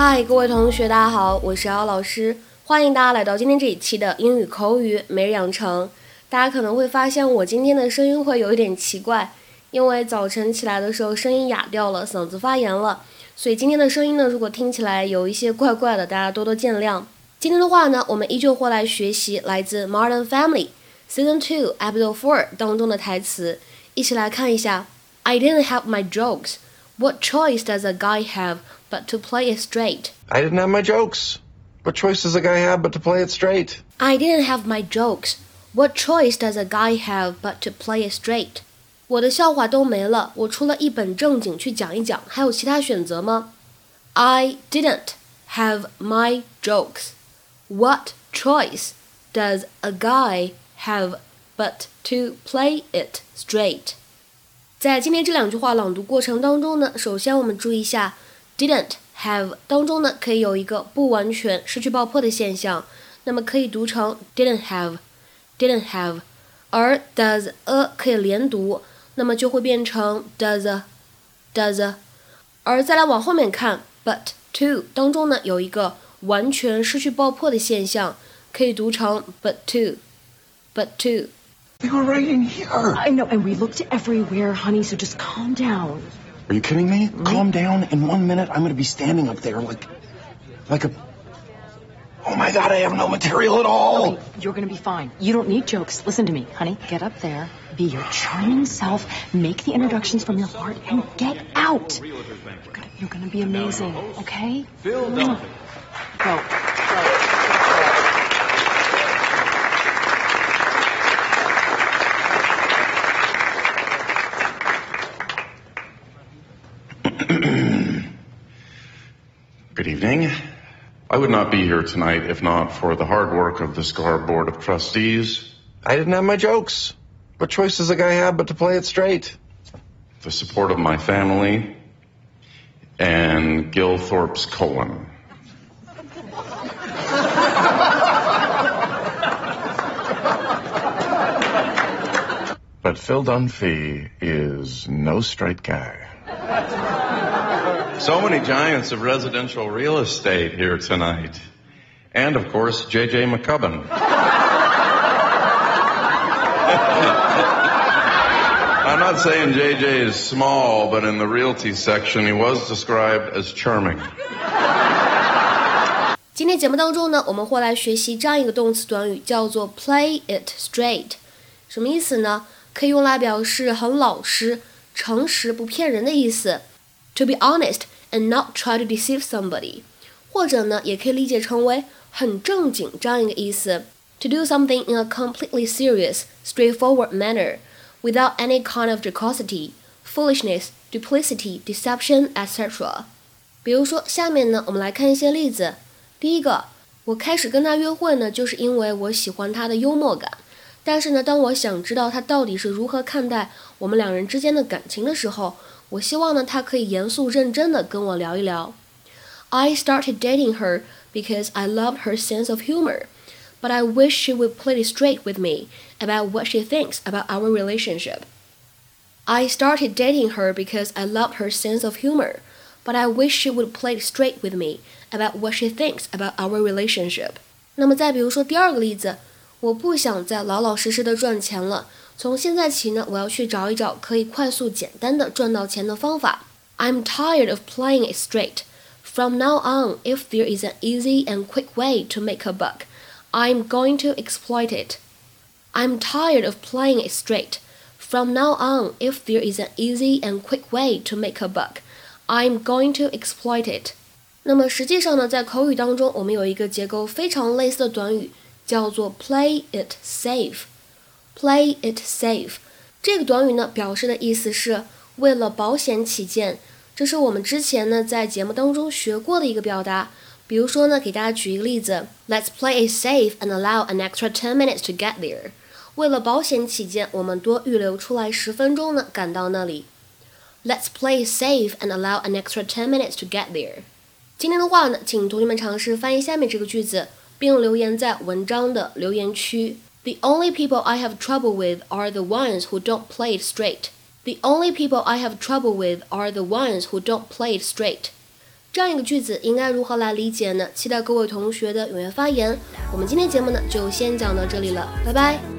嗨，各位同学，大家好，我是姚老师，欢迎大家来到今天这一期的英语口语每日养成。大家可能会发现我今天的声音会有一点奇怪，因为早晨起来的时候声音哑掉了，嗓子发炎了，所以今天的声音呢，如果听起来有一些怪怪的，大家多多见谅。今天的话呢，我们依旧会来学习来自《Modern Family》Season Two Episode Four 当中的台词，一起来看一下。I didn't have my jokes. What choice does a guy have but to play it straight? I didn't have my jokes. What choice does a guy have but to play it straight? I didn't have my jokes. What choice does a guy have but to play it straight? 我的笑话都没了，我除了一本正经去讲一讲，还有其他选择吗？I didn't have my jokes. What choice does a guy have but to play it straight? 在今天这两句话朗读过程当中呢，首先我们注意一下 didn't have 当中呢可以有一个不完全失去爆破的现象，那么可以读成 didn't have didn't have，而 does a 可以连读，那么就会变成 does does，而再来往后面看 but to 当中呢有一个完全失去爆破的现象，可以读成 but to but to。They were right in here. I know, and we looked everywhere, honey, so just calm down. Are you kidding me? Mm-hmm. Calm down. In one minute, I'm going to be standing up there like, like a. Oh my God, I have no material at all. Honey, you're gonna be fine. You don't need jokes. Listen to me, honey. Get up there, be your charming self, make the introductions from your heart, and get out. You're gonna, be amazing, okay? Phil Dunphy. Go. Good evening. I would not be here tonight if not for the hard work of the SCAR Board of Trustees, I didn't have my jokes. What choice does a guy have but to play it straight? the support of my family, and Gil Thorpe's colon. But Phil Dunphy is no straight guy. So many giants of residential real estate here tonight. And of course, J.J. McCubbin. I'm not saying JJ is small, but in the realty section, he was described as charming. 今天节目当中呢，我们会来学习这样一个动词短语，叫做 play it straight。什么意思呢？可以用来表示很老实、诚实、不骗人的意思。 To be honest and not try to deceive somebody，或者呢，也可以理解成为很正经这样一个意思。To do something in a completely serious, straightforward manner, without any kind of jocosity, foolishness, duplicity, deception, etc. 比如说，下面呢，我们来看一些例子。第一个，我开始跟他约会呢，就是因为我喜欢他的幽默感。 但是呢，当我想知道他到底是如何看待我们两人之间的感情的时候，我希望呢，他可以严肃认真的跟我聊一聊。I started dating her because I loved her sense of humor, but I wish she would play it straight with me about what she thinks about our relationship. I started dating her because I loved her sense of humor, but I wish she would play it straight with me about what she thinks about our relationship. 那么再比如说第二个例子， 我不想再老老实实的赚钱了，从现在起呢，我要去找一找可以快速简单的赚到钱的方法。I'm tired of playing it straight. From now on, if there is an easy and quick way to make a buck, I'm going to exploit it. I'm tired of playing it straight. From now on, if there is an easy and quick way to make a buck, I'm going to exploit it. 那么实际上呢，在口语当中，我们有一个结构非常类似的短语， 叫做 play it safe。play it safe 这个短语呢，表示的意思是为了保险起见，这是我们之前呢在节目当中学过的一个表达。比如说呢，给大家举一个例子：Let's play it safe and allow an extra ten minutes to get there。为了保险起见，我们多预留出来十分钟呢，赶到那里。Let's play it safe and allow an extra ten minutes to get there。今天的话呢，请同学们尝试翻译下面这个句子，并留言在文章的留言区。The only people I have trouble with are the ones who don't play it straight. The only people I have trouble with are the ones who don't play it straight. 这样一个句子应该如何来理解呢？期待各位同学的踊跃发言。我们今天节目呢就先讲到这里了，拜拜。